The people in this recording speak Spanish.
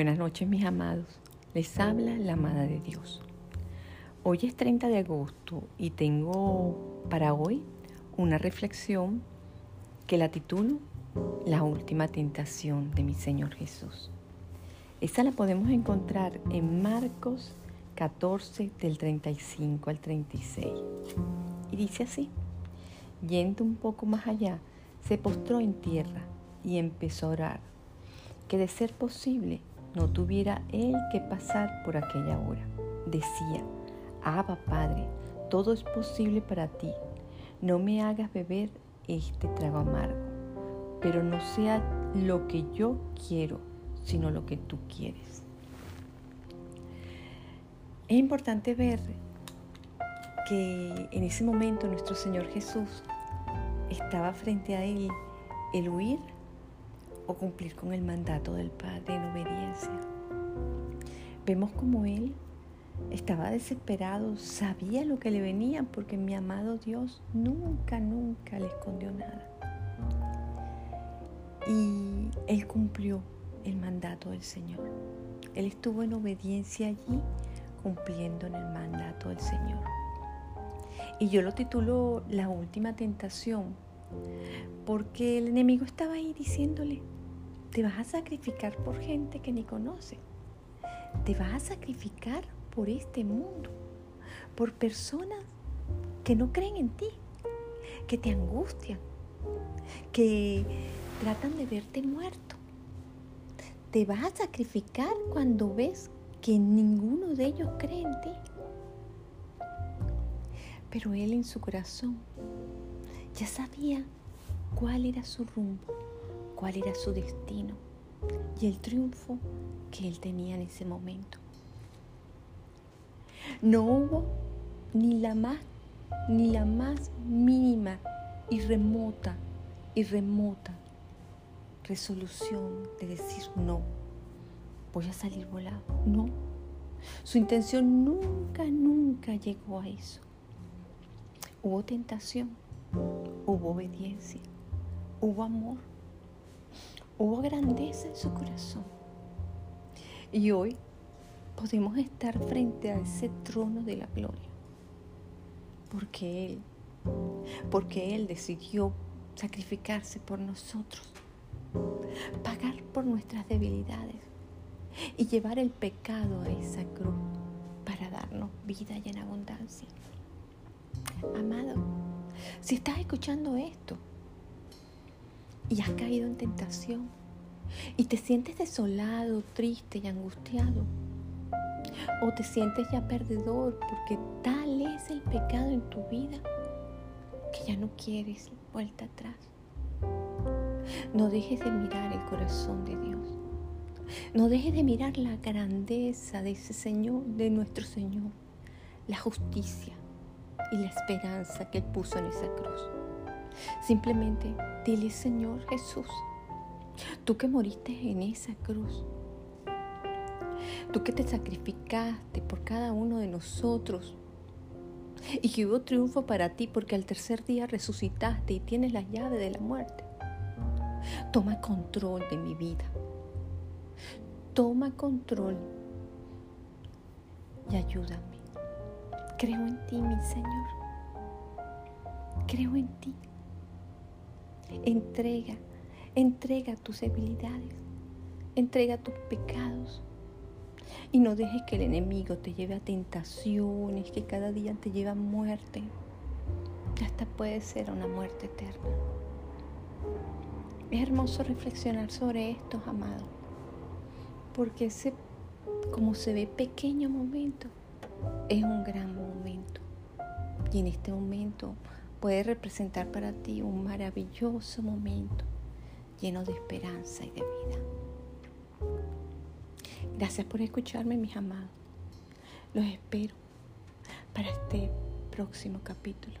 Buenas noches mis amados, les habla la amada de Dios. Hoy es 30 de agosto y tengo para hoy una reflexión que la titulo La última tentación de mi Señor Jesús. Esa la podemos encontrar en Marcos 14 del 35 al 36. Y dice así, yendo un poco más allá, se postró en tierra y empezó a orar, que de ser posible no tuviera él que pasar por aquella hora. Decía, Abba Padre, todo es posible para ti. No me hagas beber este trago amargo, pero no sea lo que yo quiero, sino lo que tú quieres. Es importante ver que en ese momento nuestro Señor Jesús estaba frente a él el huir cumplir con el mandato del Padre en obediencia. Vemos como Él estaba desesperado, sabía lo que le venía porque mi amado Dios nunca, nunca le escondió nada. Y Él cumplió el mandato del Señor. Él estuvo en obediencia allí, cumpliendo en el mandato del Señor. Y yo lo titulo La última tentación, porque el enemigo estaba ahí diciéndole, te vas a sacrificar por gente que ni conoce. Te vas a sacrificar por este mundo, por personas que no creen en ti, que te angustian, que tratan de verte muerto. Te vas a sacrificar cuando ves que ninguno de ellos cree en ti. Pero él en su corazón ya sabía cuál era su rumbo cuál era su destino y el triunfo que él tenía en ese momento. No hubo ni la más ni la más mínima y remota y remota resolución de decir no, voy a salir volado. No, su intención nunca, nunca llegó a eso. Hubo tentación, hubo obediencia, hubo amor, hubo grandeza en su corazón. Y hoy podemos estar frente a ese trono de la gloria. Porque Él, porque Él decidió sacrificarse por nosotros, pagar por nuestras debilidades y llevar el pecado a esa cruz para darnos vida y en abundancia. Amado, si estás escuchando esto, y has caído en tentación y te sientes desolado, triste y angustiado. O te sientes ya perdedor porque tal es el pecado en tu vida que ya no quieres vuelta atrás. No dejes de mirar el corazón de Dios. No dejes de mirar la grandeza de ese Señor, de nuestro Señor, la justicia y la esperanza que Él puso en esa cruz. Simplemente dile, Señor Jesús, tú que moriste en esa cruz, tú que te sacrificaste por cada uno de nosotros y que hubo triunfo para ti porque al tercer día resucitaste y tienes la llave de la muerte. Toma control de mi vida. Toma control y ayúdame. Creo en ti, mi Señor. Creo en ti. Entrega, entrega tus debilidades, entrega tus pecados. Y no dejes que el enemigo te lleve a tentaciones, que cada día te lleva a muerte. Hasta puede ser una muerte eterna. Es hermoso reflexionar sobre esto, amado. Porque ese, como se ve pequeño momento, es un gran momento. Y en este momento puede representar para ti un maravilloso momento lleno de esperanza y de vida. Gracias por escucharme, mis amados. Los espero para este próximo capítulo.